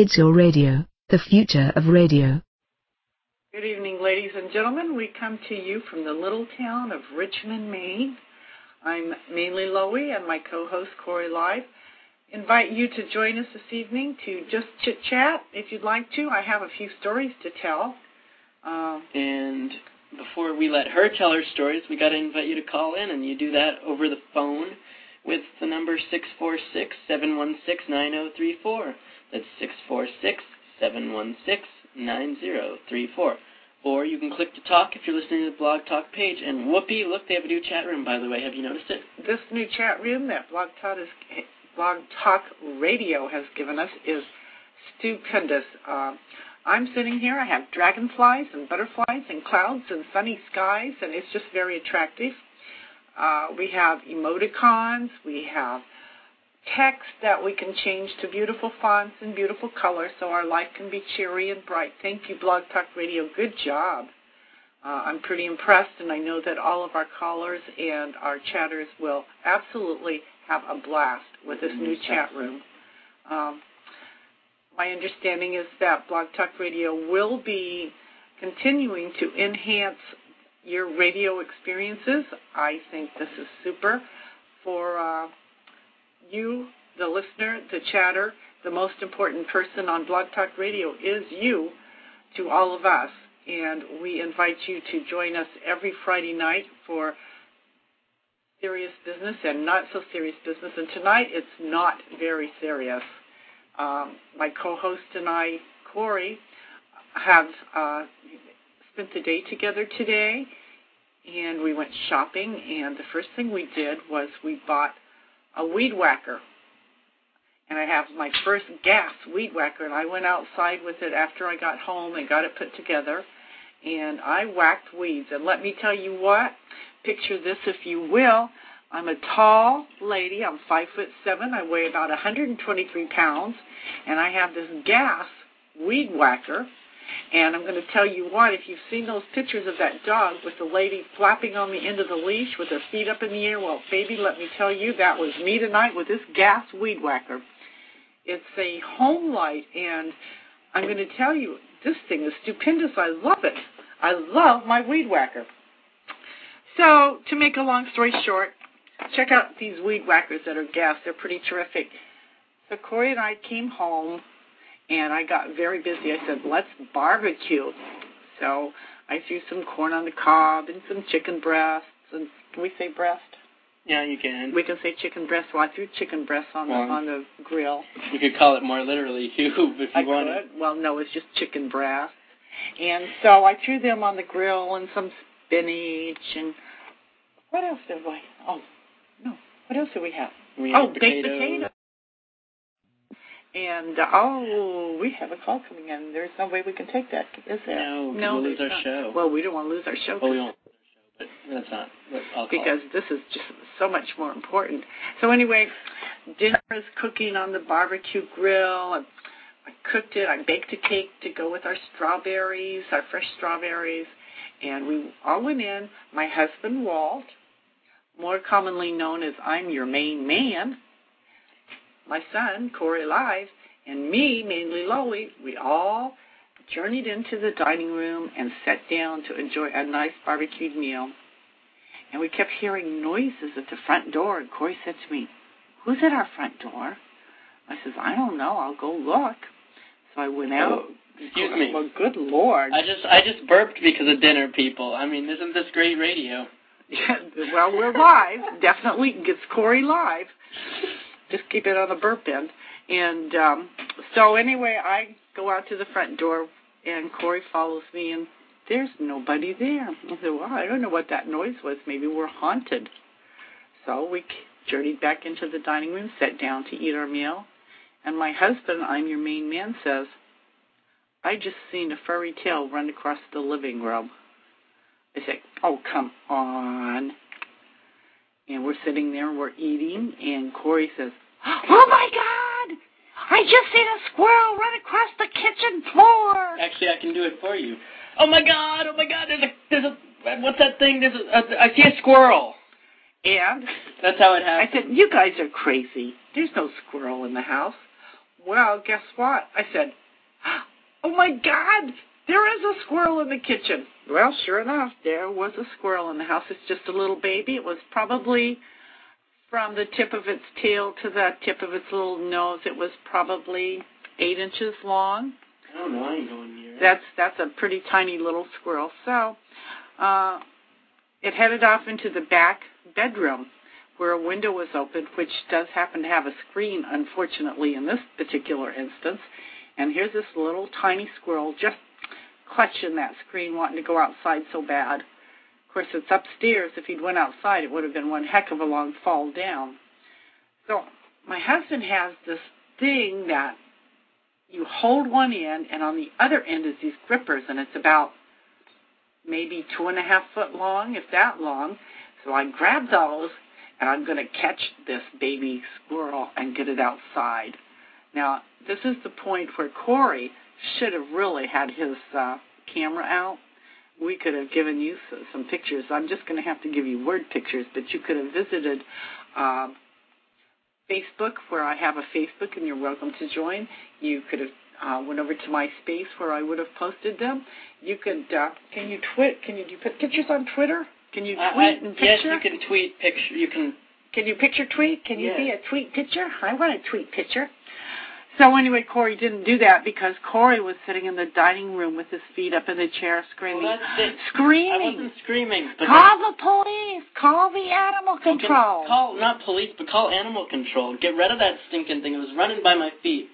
It's your radio, the future of radio. Good evening, ladies and gentlemen. We come to you from the little town of Richmond, Maine. I'm mainly Loie and my co-host Corey Live. Invite you to join us this evening to just chit chat if you'd like to. I have a few stories to tell. Uh, and before we let her tell her stories, we got to invite you to call in, and you do that over the phone with the number six four six seven one six nine zero three four. That's six four six seven one six nine zero three four. Or you can click to talk if you're listening to the Blog Talk page. And whoopee, look, they have a new chat room, by the way. Have you noticed it? This new chat room that Blog Talk, is, Blog Talk Radio has given us is stupendous. Uh, I'm sitting here. I have dragonflies and butterflies and clouds and sunny skies, and it's just very attractive. Uh, we have emoticons. We have text that we can change to beautiful fonts and beautiful colors so our life can be cheery and bright. Thank you, Blog Talk Radio. Good job. Uh, I'm pretty impressed, and I know that all of our callers and our chatters will absolutely have a blast with this new chat room. Um, my understanding is that Blog Talk Radio will be continuing to enhance your radio experiences. I think this is super for uh, you, the listener, the chatter. The most important person on Blog Talk Radio is you to all of us. And we invite you to join us every Friday night for serious business and not so serious business. And tonight it's not very serious. Um, my co host and I, Corey, have uh, spent the day together today and we went shopping. And the first thing we did was we bought a weed whacker. And I have my first gas weed whacker, and I went outside with it after I got home and got it put together. And I whacked weeds. And let me tell you what, picture this if you will. I'm a tall lady. I'm five foot seven. I weigh about 123 pounds, and I have this gas weed whacker and I'm going to tell you what, if you've seen those pictures of that dog with the lady flapping on the end of the leash with her feet up in the air, well, baby, let me tell you, that was me tonight with this gas weed whacker. It's a Homelite, and I'm going to tell you, this thing is stupendous. I love it. I love my weed whacker. So, to make a long story short, check out these weed whackers that are gas. They're pretty terrific. So Corey and I came home and I got very busy. I said, let's barbecue. So I threw some corn on the cob and some chicken breasts. And can we say breast? Yeah, you can. We can say chicken breast. Well, I threw chicken breasts on the on the grill. You could call it more literally too, if you I wanted. Could. Well, no, it's just chicken breasts. And so I threw them on the grill and some spinach and what else did we? Oh, no. What else did we have? We oh, baked potatoes. And uh, oh, we have a call coming in. There's no way we can take that, is there? No, no we'll lose our not. show. Well, we don't want to lose our show. Well, we won't but that's not. I'll because this is just so much more important. So anyway, dinner is cooking on the barbecue grill. I, I cooked it. I baked a cake to go with our strawberries, our fresh strawberries, and we all went in. My husband Walt, more commonly known as I'm Your Main Man, my son, Corey Live, and me, mainly Loie, we all journeyed into the dining room and sat down to enjoy a nice barbecued meal. And we kept hearing noises at the front door, and Corey said to me, Who's at our front door? I says, I don't know, I'll go look. So I went out. Oh, excuse me. Well, good Lord. I just I just burped because of dinner, people. I mean, isn't this great radio? well, we're live. Definitely gets Corey live just keep it on the burp end. And um, so anyway, I go out to the front door, and Corey follows me, and there's nobody there. I said, well, I don't know what that noise was. Maybe we're haunted. So we journeyed back into the dining room, sat down to eat our meal, and my husband, I'm your main man, says, I just seen a furry tail run across the living room. I said, oh, come on. And we're sitting there, and we're eating, and Corey says, Oh my God! I just seen a squirrel run across the kitchen floor. Actually, I can do it for you. Oh my God! Oh my God! There's a there's a what's that thing? There's a, a I see a squirrel. And that's how it happened. I said, "You guys are crazy. There's no squirrel in the house." well, guess what? I said, oh my God, there is a squirrel in the kitchen. Well, sure enough, there was a squirrel in the house. It's just a little baby. It was probably from the tip of its tail to the tip of its little nose. It was probably eight inches long. I don't know. I ain't going near. That's that's a pretty tiny little squirrel. So, uh, it headed off into the back bedroom where a window was open, which does happen to have a screen, unfortunately, in this particular instance. And here's this little tiny squirrel just clutching that screen, wanting to go outside so bad. Of course, it's upstairs. If he'd went outside, it would have been one heck of a long fall down. So my husband has this thing that you hold one end, and on the other end is these grippers, and it's about maybe two and a half foot long, if that long. So I grab those, and I'm going to catch this baby squirrel and get it outside. Now, this is the point where Corey should have really had his uh, camera out. We could have given you some pictures. I'm just going to have to give you word pictures, but you could have visited uh, Facebook, where I have a Facebook, and you're welcome to join. You could have uh, went over to my space where I would have posted them. You could uh, can you tweet? Can you do pictures on Twitter? Can you tweet Uh, I- and picture? yes, you can tweet picture. You can. Can you picture tweet? Can you Yes. see a tweet picture? I want a tweet picture. So anyway, Corey didn't do that because Corey was sitting in the dining room with his feet up in the chair screaming. Well, it. I screaming. wasn't screaming. But Call the police. Call the animal control. Call not police, but call animal control. Get rid of that stinking thing. It was running by my feet,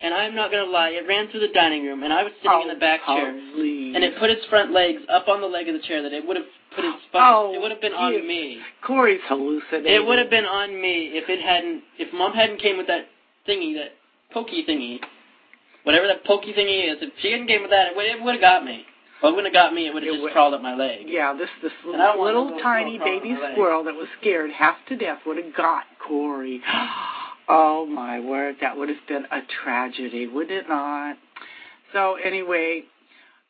and I'm not gonna lie. It ran through the dining room, and I was sitting in the back chair, Please. and it put its front legs up on the leg of the chair. That it would have put its. Oh, it would have been on me. Corey's hallucinating. It would have been on me if it hadn't. If mom hadn't came with that thingy, that pokey thingy, whatever that pokey thingy is. If she hadn't came with that, it would, it have got me. Well, it wouldn't have got me. It would have just would- crawled up my leg. Yeah, this this little little tiny baby crawling on my leg. squirrel that was scared half to death would have got Corey. Oh my word, that would have been a tragedy, would it not? So anyway,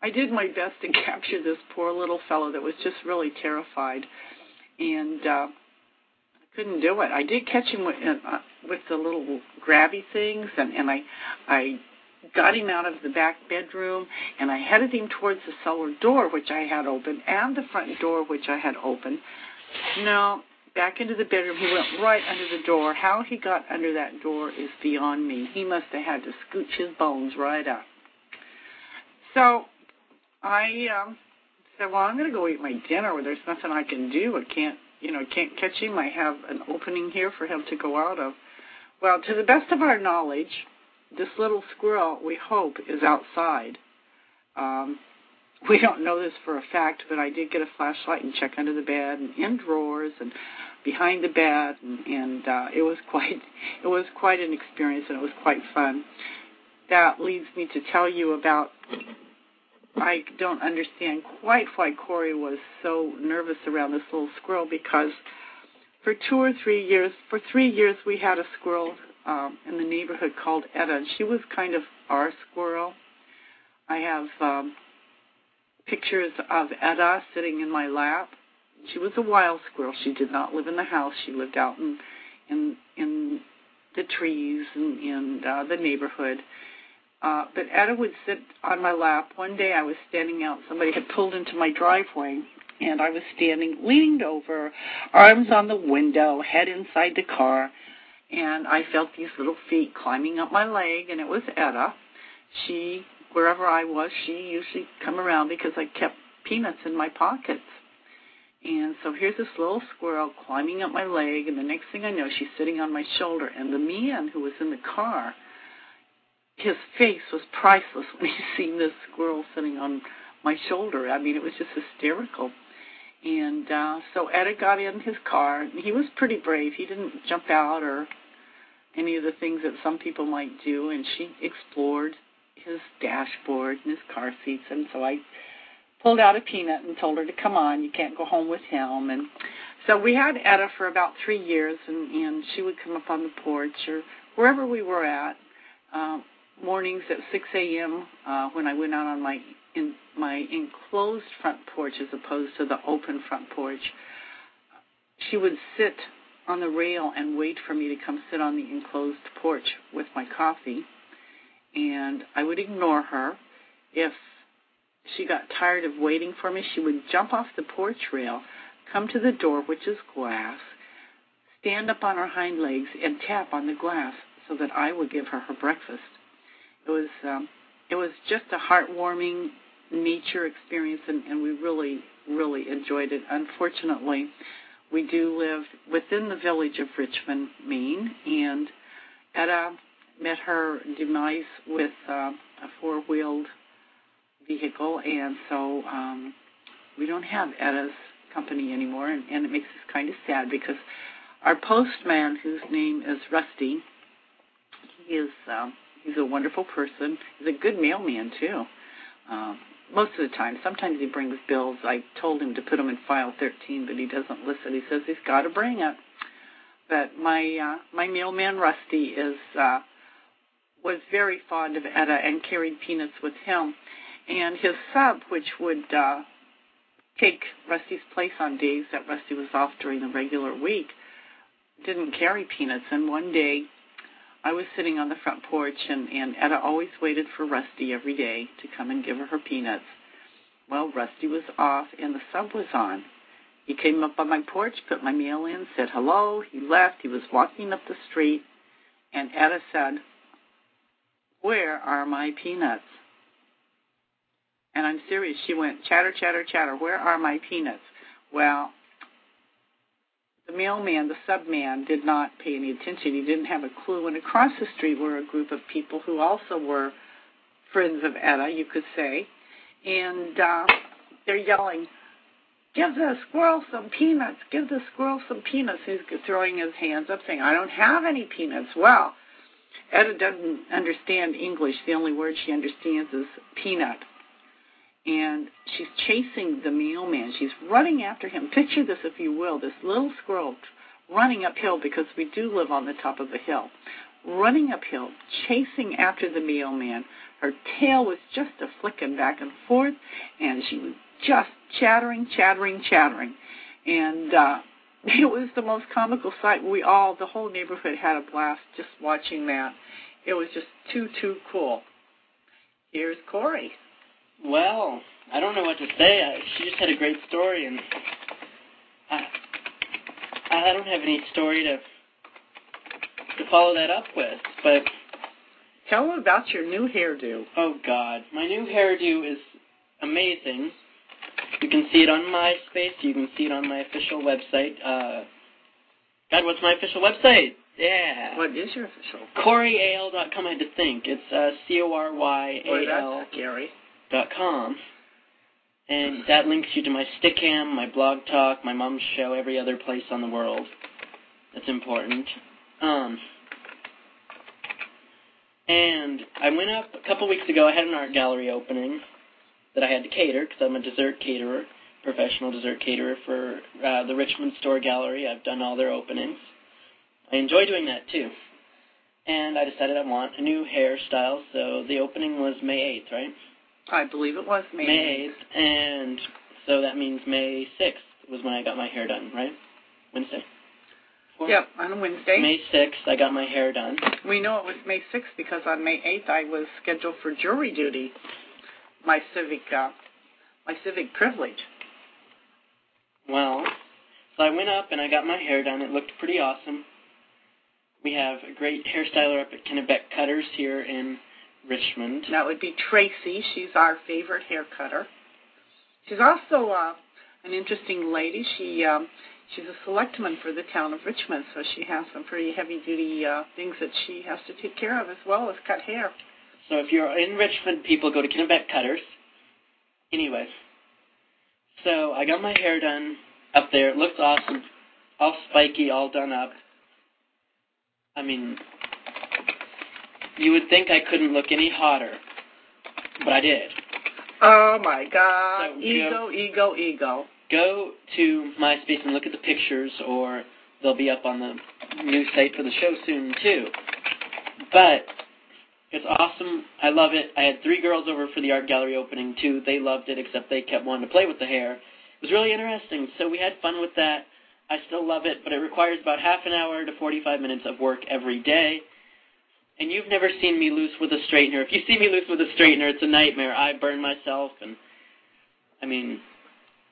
I did my best to capture this poor little fellow that was just really terrified, and uh, couldn't do it. I did catch him with, uh, with the little grabby things, and and I I got him out of the back bedroom and I headed him towards the cellar door, which I had open, and the front door, which I had open. No, back into the bedroom. He went right under the door. How he got under that door is beyond me. He must have had to scooch his bones right up. So I um, said, "Well, I'm going to go eat my dinner. There's nothing I can do. I can't, you know, can't catch him. I have an opening here for him to go out of." Well, to the best of our knowledge, this little squirrel, we hope, is outside. Um, we don't know this for a fact, but I did get a flashlight and check under the bed and in drawers and behind the bed, and, and uh, it was quite it was quite an experience and it was quite fun. That leads me to tell you about. I don't understand quite why Corey was so nervous around this little squirrel because for two or three years, for three years, we had a squirrel um, in the neighborhood called Etta, and she was kind of our squirrel. I have um, pictures of Etta sitting in my lap. She was a wild squirrel. She did not live in the house. She lived out in in in the trees and in uh, the neighborhood. Uh, but Etta would sit on my lap. One day I was standing out. Somebody had pulled into my driveway, and I was standing, leaned over, arms on the window, head inside the car, and I felt these little feet climbing up my leg, and it was Etta. She, wherever I was, she usually come around because I kept peanuts in my pockets. And so here's this little squirrel climbing up my leg, and the next thing I know, she's sitting on my shoulder. And the man who was in the car, his face was priceless when he seen this squirrel sitting on my shoulder. I mean, it was just hysterical. And uh, so Etta got in his car. and He was pretty brave. He didn't jump out or any of the things that some people might do. And she explored his dashboard and his car seats. And so I pulled out a peanut and told her to come on. You can't go home with him. And so we had Etta for about three years, and, and she would come up on the porch or wherever we were at. Um, mornings at 6 a.m. Uh, when I went out on my in my enclosed front porch as opposed to the open front porch, she would sit on the rail and wait for me to come sit on the enclosed porch with my coffee. and I would ignore her. If she got tired of waiting for me, she would jump off the porch rail, come to the door, which is glass, stand up on her hind legs, and tap on the glass so that I would give her her breakfast. It was um, it was just a heartwarming nature experience, and, and we really really enjoyed it. Unfortunately, we do live within the village of Richmond, Maine, and Etta met her demise with uh, a four-wheeled vehicle, and so um, we don't have Etta's company anymore, and, and it makes us kind of sad because our postman, whose name is Rusty, he is um, he's a wonderful person. He's a good mailman too. Uh, most of the time, sometimes he brings bills. I told him to put them in file 13, but he doesn't listen. He says he's got to bring it. But my uh, my mailman Rusty is uh, was very fond of Etta and carried peanuts with him, and his sub, which would uh, take Rusty's place on days that Rusty was off during the regular week, didn't carry peanuts. And one day, I was sitting on the front porch, and, and Etta always waited for Rusty every day to come and give her her peanuts. Well, Rusty was off, and the sub was on. He came up on my porch, put my mail in, said hello. He left. He was walking up the street, and Etta said, Where are my peanuts? And I'm serious. She went, chatter, chatter, chatter. Where are my peanuts? Well, the mailman, the subman, did not pay any attention. He didn't have a clue. And across the street were a group of people who also were friends of Etta, you could say. And uh, they're yelling, Give the squirrel some peanuts. Give the squirrel some peanuts. He's throwing his hands up, saying, I don't have any peanuts. Well, Etta doesn't understand English. The only word she understands is peanut and she's chasing the mailman. She's running after him. Picture this, if you will, this little squirrel running uphill because we do live on the top of a hill, running uphill, chasing after the mailman. Her tail was just a flicking back and forth, and she was just chattering, chattering, chattering, and uh, it was the most comical sight. We all, the whole neighborhood, had a blast just watching that. It was just too, too cool. Here's Corey. Well, I don't know what to say. I, she just had a great story, and I, I don't have any story to to follow that up with. But tell them about your new hairdo. Oh God, my new hairdo is amazing. You can see it on MySpace. You can see it on my official website. Uh, God, what's my official website? Yeah. What is your official? CoreyAL.com. I had to think. It's uh, C O R Y A L. Gary com, and that links you to my Stickam, my blog talk, my mom's show, every other place on the world. That's important. Um, and I went up a couple weeks ago. I had an art gallery opening that I had to cater because I'm a dessert caterer, professional dessert caterer for uh, the Richmond Store Gallery. I've done all their openings. I enjoy doing that too. And I decided I want a new hairstyle, so the opening was May 8th, right? I believe it was May. May 8th, and so that means May 6th was when I got my hair done, right? Wednesday. Four? Yep, on Wednesday. May 6th, I got my hair done. We know it was May 6th because on May 8th I was scheduled for jury duty. My civic, uh, my civic privilege. Well, so I went up and I got my hair done. It looked pretty awesome. We have a great hairstyler up at Kennebec Cutters here in Richmond. That would be Tracy. She's our favorite hair cutter. She's also uh, an interesting lady. She um, she's a selectman for the town of Richmond, so she has some pretty heavy duty uh, things that she has to take care of as well as cut hair. So if you're in Richmond, people go to Kennebec Cutters. Anyways, so I got my hair done up there. It looks awesome, all spiky, all done up. I mean, you would think I couldn't look any hotter, but I did. Oh my God! So ego, go, ego, ego. Go to MySpace and look at the pictures, or they'll be up on the new site for the show soon too. But it's awesome. I love it. I had three girls over for the art gallery opening too. They loved it, except they kept wanting to play with the hair. It was really interesting. So we had fun with that. I still love it, but it requires about half an hour to 45 minutes of work every day And you've never seen me loose with a straightener. If you see me loose with a straightener, it's a nightmare. I burn myself, and I mean,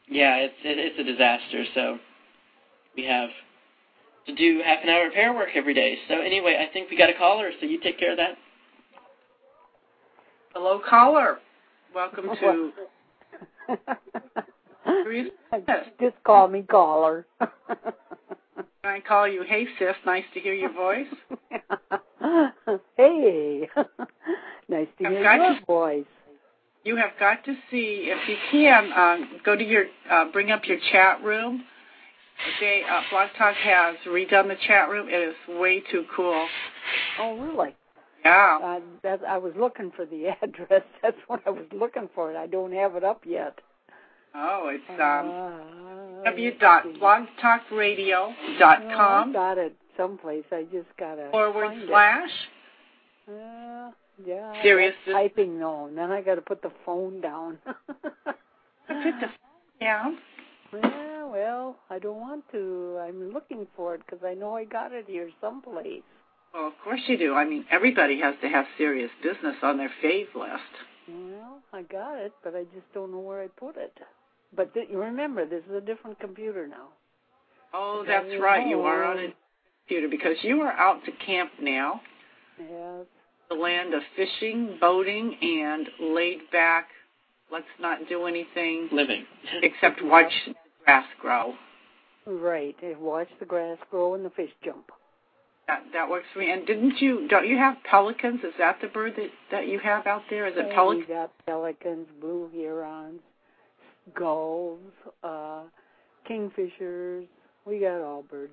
yeah, it's it, it's a disaster. So we have to do half an hour of hair work every day. So anyway, I think we got a caller. So you take care of that. Hello, caller. Welcome to. Just call me caller. I call you, hey sis, nice to hear your voice. hey, nice to I've hear your to- voice. You have got to see if you can um, go to your uh, bring up your chat room. They uh, Blog Talk has redone the chat room. It is way too cool. Oh, really? Yeah. Uh, that I was looking for the address. That's what I was looking for. I don't have it up yet. Oh, it's um, Uh, w.blogtalkradio.com Oh, I got it someplace. I just gotta forward find slash. Uh, yeah. Serious typing No, then I got to put the phone down. Put the phone down. Yeah, well, I don't want to. I'm looking for it because I know I got it here someplace. Well, of course you do. I mean, everybody has to have serious business on their fave list. Well, I got it, but I just don't know where I put it. But th- you remember, this is a different computer now. Oh, that's right. You are on a computer because you are out to camp now. Yes. the land of fishing, boating, and laid back. Let's not do anything Living. except watch the grass grow. Right. Watch the grass grow and the fish jump. That that works for me. And didn't you? Don't you have pelicans? Is that the bird that that you have out there? Is it And pelican? We got pelicans, blue herons, gulls, uh, kingfishers. We got all birds.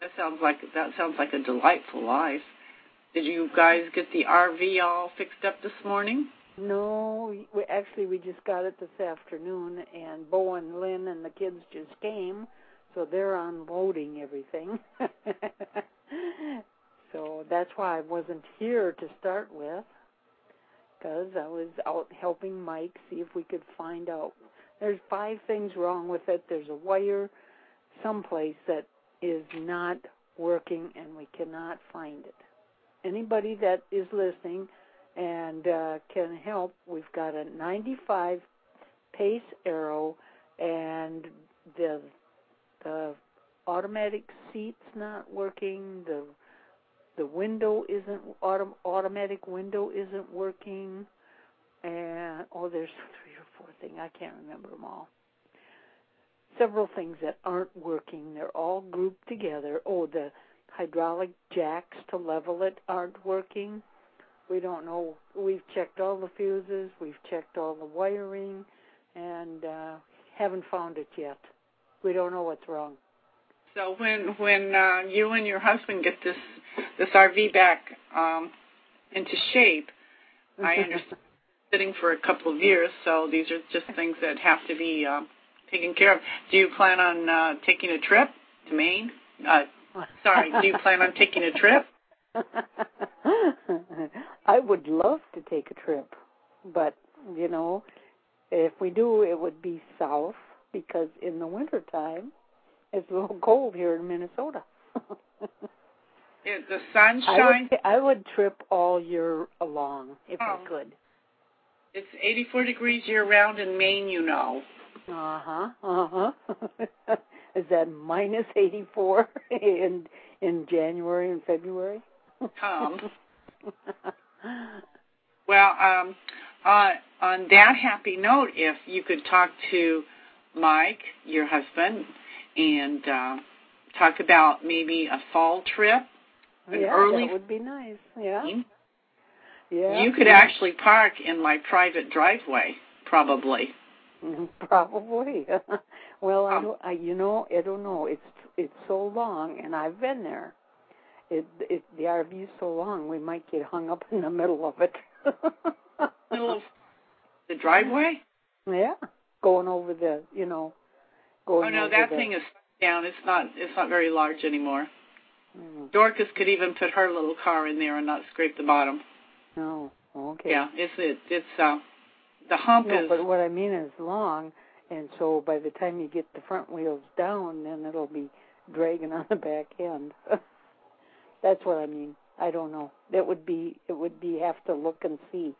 That sounds like that sounds like a delightful life. Did you guys get the RV all fixed up this morning? No, we, actually we just got it this afternoon, and Bo and Lynn and the kids just came, so they're unloading everything. so that's why I wasn't here to start with, because I was out helping Mike see if we could find out. There's five things wrong with it. There's a wire someplace that is not working, and we cannot find it. Anybody that is listening and uh, can help. We've got a 95 Pace Arrow, and the the automatic seat's not working. The the window isn't autom- automatic window isn't working, and oh, there's three or four things I can't remember them all. Several things that aren't working. They're all grouped together. Oh, the hydraulic jacks to level it aren't working. We don't know. We've checked all the fuses, we've checked all the wiring, and uh, haven't found it yet. We don't know what's wrong. So when when uh, you and your husband get this this RV back um, into shape, I understand sitting for a couple of years. So these are just things that have to be uh, taken care of. Do you plan on uh, taking a trip to Maine? Uh, sorry, do you plan on taking a trip? I would love to take a trip, but you know, if we do, it would be south because in the winter time it's a little cold here in Minnesota. Is the sun I would, I would trip all year long if Oh. I could. It's 84 degrees year round in Maine, you know. Uh huh. Uh huh. Is that minus eighty four in in January and February? Tom. Well, um, on on that happy note, if you could talk to Mike, your husband, and uh, talk about maybe a fall trip, an yeah, early that would be nice. Yeah. you Yeah. could actually park in my private driveway, probably. Mhm, Probably. well, I Um, don't. I, you know, I don't know. It's it's so long, and I've been there. It it the RV is so long, we might get hung up in the middle of it. Middle of the driveway. yeah, going over the, you know, Oh no, that the, thing is down. It's not. It's not very large anymore. Mm, Dorcas could even put her little car in there and not scrape the bottom. no, okay. Yeah, it's it. It's uh, the hump No, is. but what I mean is long, and so by the time you get the front wheels down, then it'll be dragging on the back end. That's what I mean. I don't know. That would be it would be have to look and see.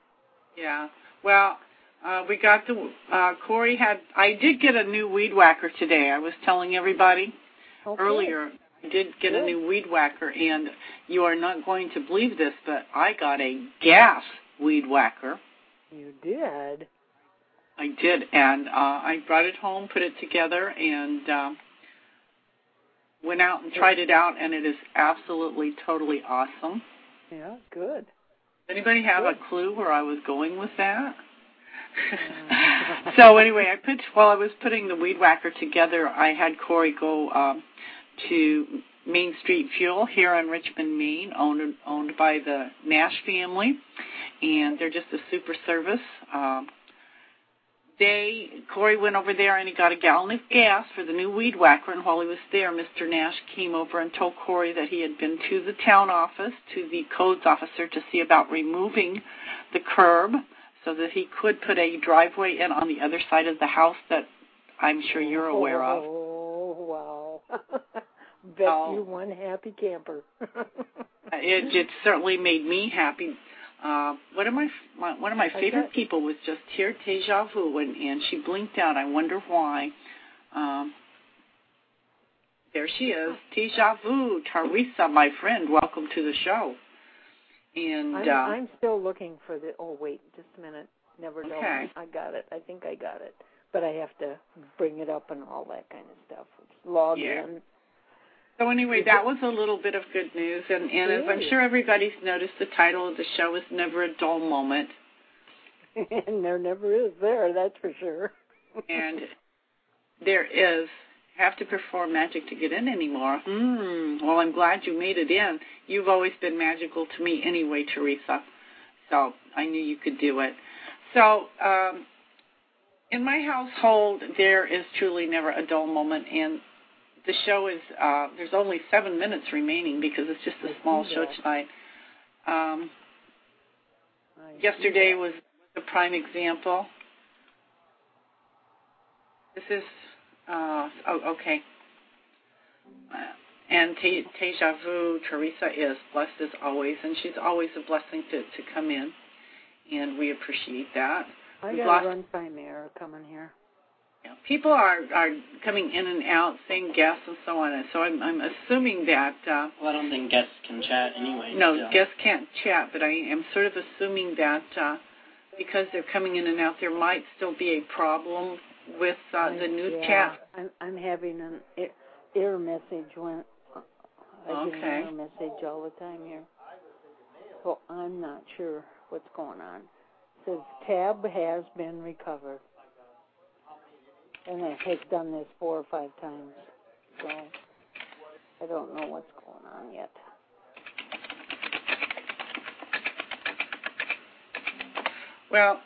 Yeah. Well, uh, we got the uh, Corey had. I did get a new weed whacker today. I was telling everybody Okay. earlier. I did get a new weed whacker, and you are not going to believe this, but I got a gas weed whacker. You did. I did, and uh, I brought it home, put it together, and um, went out and tried it out, and it is absolutely, totally awesome. Yeah, good. Anybody have Good. a clue where I was going with that? So anyway, I put while I was putting the weed whacker together, I had Corey go um, to Main Street Fuel here in Richmond, Maine, owned owned by the Nash family, and they're just a super service. Um, they Corey went over there and he got a gallon of gas for the new weed whacker. And while he was there, Mr. Nash came over and told Corey that he had been to the town office, to the codes officer, to see about removing the curb so that he could put a driveway in on the other side of the house that I'm sure you're aware of. Oh wow! Bet Oh. you one happy camper. It, it certainly made me happy. Uh, one of my, my one of my favorite people was just here, Deja Vu, and, and she blinked out. I wonder why. Um, there she is, Deja Vu, Teresa, my friend. Welcome to the show. And I'm, uh, I'm still looking for the. Oh wait, just a minute. Never know. Okay. I got it. I think I got it. But I have to bring it up and all that kind of stuff. Log Yeah. in. So anyway, that was a little bit of good news, and, and as I'm sure everybody's noticed, the title of the show is "Never a Dull Moment," and there never is there. That's for sure. and there is have to perform magic to get in anymore. Hmm. Well, I'm glad you made it in. You've always been magical to me anyway, Teresa. So I knew you could do it. So um, in my household, there is truly never a dull moment, and the show is uh, there's only seven minutes remaining because it's just a small show tonight. Um, yesterday was a prime example. This is uh, oh okay. Uh, and Te- Teja Vu, Teresa is blessed as always, and she's always a blessing to, to come in, and we appreciate that. I we've got lost- a runtime error coming here. Yeah, people are are coming in and out, saying guests and so on, and so I'm I'm assuming that uh, Well, I don't think guests can chat anyway. no so. guests can't chat, but I am sort of assuming that uh, because they're coming in and out, there might still be a problem with uh, the news yeah, chat. I'm I'm having an er- error message when I get an Okay. error message all the time here. So I'm not sure what's going on. It says tab has been recovered. And it has done this four or five times. So I don't know what's going on yet. Well,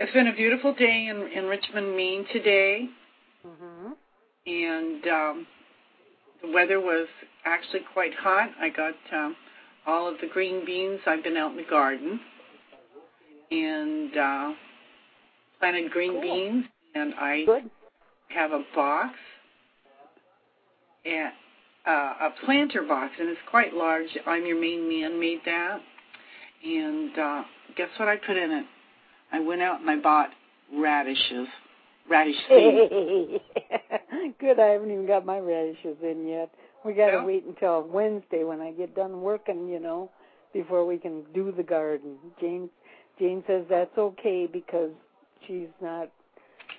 it's been a beautiful day in in Richmond, Maine today, Mhm. and um, the weather was actually quite hot. I got um, all of the green beans. I've been out in the garden and uh, planted green Cool. beans, and I Good. have a box and uh, a planter box, and it's quite large. I'm your main man made that, and uh, guess what I put in it? I went out and I bought radishes, radish seeds. Good. I haven't even got my radishes in yet. We got to wait until Wednesday when I get done working, you know, before we can do the garden. Jane Jane says that's okay because she's not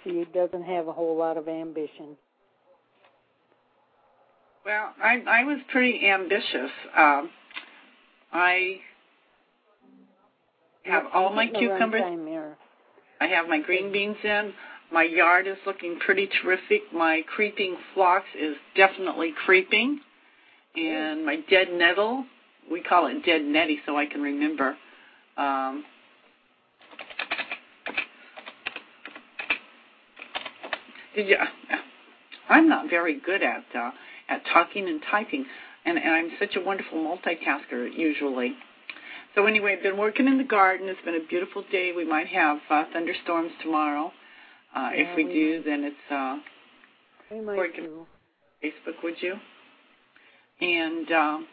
she doesn't have a whole lot of ambition. Well, I I was pretty ambitious. Um, I have all my cucumbers. I have my green beans in. My yard is looking pretty terrific. My creeping phlox is definitely creeping. And my dead nettle, we call it dead netty so I can remember. Um, did you, I'm not very good at uh, at talking and typing, and, and I'm such a wonderful multitasker usually. So anyway, I've been working in the garden. It's been a beautiful day. We might have uh, thunderstorms tomorrow. Uh, Yeah, if we, we do, might. then it's uh, We might Working. do. Facebook, would you? And um,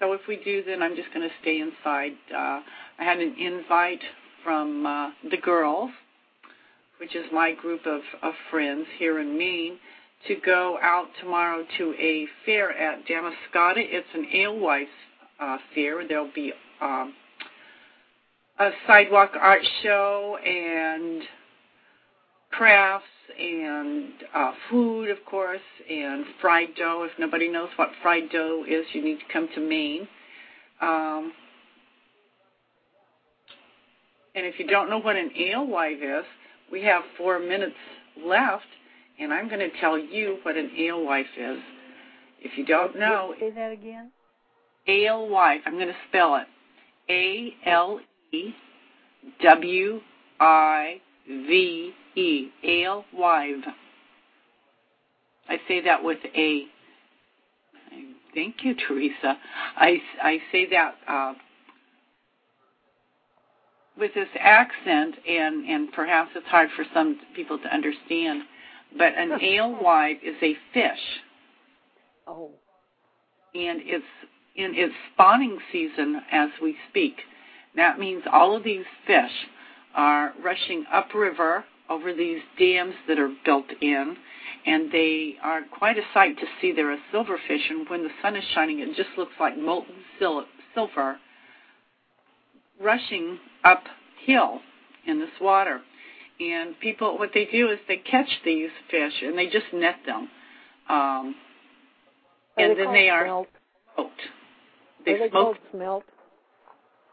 So if we do, then I'm just going to stay inside. Uh, I had an invite from uh, the girls, which is my group of, of friends here in Maine, to go out tomorrow to a fair at Damariscotta. It's an alewife uh, fair. There'll be um, a sidewalk art show and crafts and uh, food, of course, and fried dough. If nobody knows what fried dough is, you need to come to Maine. Um, and if you don't know what an alewife is, we have four minutes left, and I'm going to tell you what an alewife is. If you don't know, say that again. Alewife. I'm going to spell it. A L E W I V E. Alewife. I say that with a. Thank you, Teresa. I, I say that uh, with this accent, and, and perhaps it's hard for some people to understand, but an alewife is a fish. Oh. And it's in its spawning season as we speak. That means all of these fish are rushing upriver over these dams that are built in, and they are quite a sight to see. They're a silverfish, and when the sun is shining, it just looks like molten sil- silver rushing uphill in this water. And people, what they do is they catch these fish and they just net them. Um, and then they are smelt? Smoked. Are They they smoke. called smelt?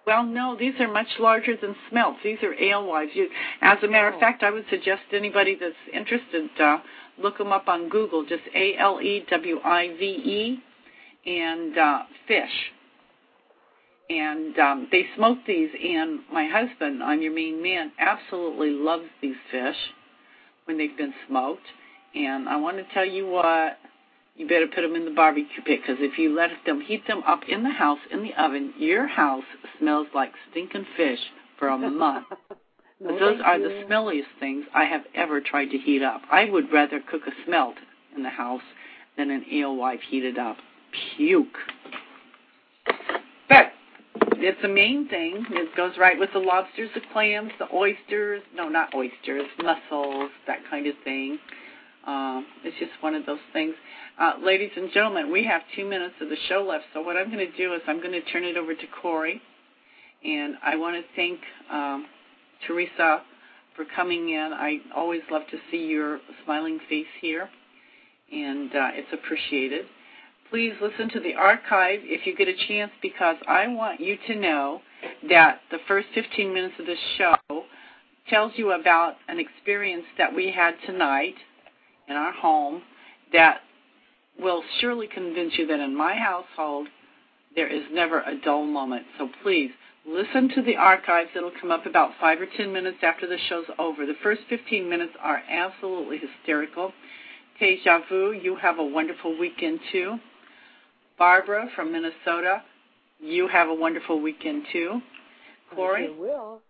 Well, no, these are much larger than smelts. These are alewives. You, as a matter of Oh. fact, I would suggest anybody that's interested uh, look them up on Google. Just A L E W I V E and uh, fish. And um, they smoke these, and my husband, I'm your main man, absolutely loves these fish when they've been smoked. And I want to tell you what, you better put them in the barbecue pit because if you let them heat them up in the house in the oven, your house smells like stinking fish for a month. no, those are you. the smelliest things I have ever tried to heat up. I would rather cook a smelt in the house than an alewife heated up. Puke. But it's the main thing. It goes right with the lobsters, the clams, the oysters. No, not oysters, mussels, that kind of thing. Um, it's just one of those things. Uh, ladies and gentlemen, we have two minutes of the show left, so what I'm going to do is I'm going to turn it over to Corey, and I want to thank um, Teresa for coming in. I always love to see your smiling face here, and uh, it's appreciated. Please listen to the archive if you get a chance because I want you to know that the first 15 minutes of this show tells you about an experience that we had tonight in our home that will surely convince you that in my household there is never a dull moment. So please listen to the archives. It'll come up about five or ten minutes after the show's over. The first 15 minutes are absolutely hysterical. Deja vu, you have a wonderful weekend too. Barbara from Minnesota, you have a wonderful weekend too. Corey? I will.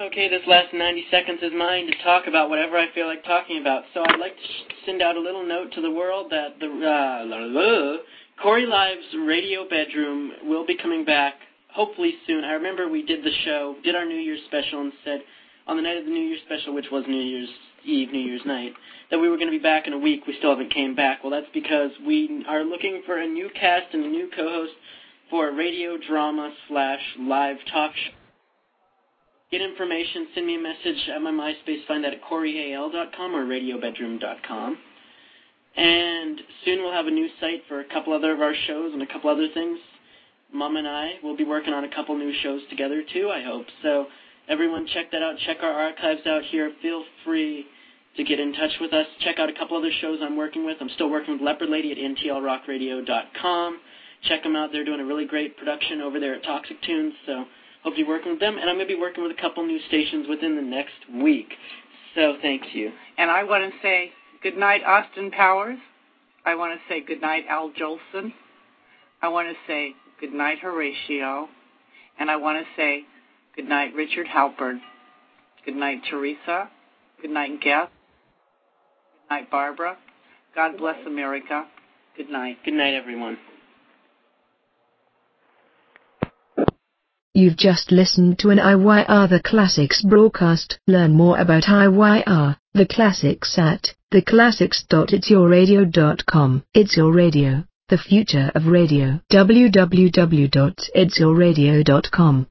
Okay, this last 90 seconds is mine to talk about whatever I feel like talking about. So I'd like to send out a little note to the world that the uh, la, la, Corey Live's radio bedroom will be coming back hopefully soon. I remember we did the show, did our New Year's special, and said on the night of the New Year's special, which was New Year's Eve, New Year's night, that we were going to be back in a week. We still haven't came back. Well, that's because we are looking for a new cast and a new co-host for a radio drama slash live talk show. Get information, send me a message at my MySpace, find that at CoreyAL.com or RadioBedroom.com. And soon we'll have a new site for a couple other of our shows and a couple other things. Mom and I will be working on a couple new shows together too, I hope. So everyone check that out. Check our archives out here. Feel free to get in touch with us. Check out a couple other shows I'm working with. I'm still working with Leopard Lady at NTLRockRadio.com. Check them out. They're doing a really great production over there at Toxic Tunes. So hopefully working with them. And I'm going to be working with a couple new stations within the next week. So thank you. And I want to say good night, Austin Powers. I want to say good night, Al Jolson. I want to say good night, Horatio. And I want to say good night, Richard Halpern. Good night, Teresa. Good night, Guest. Good night, Barbara. God bless America. Good night. Good night, everyone. You've just listened to an IYR The Classics broadcast. Learn more about IYR, The Classics at theclassics.itsyourradio.com. It's Your Radio, the future of radio. www.itsyourradio.com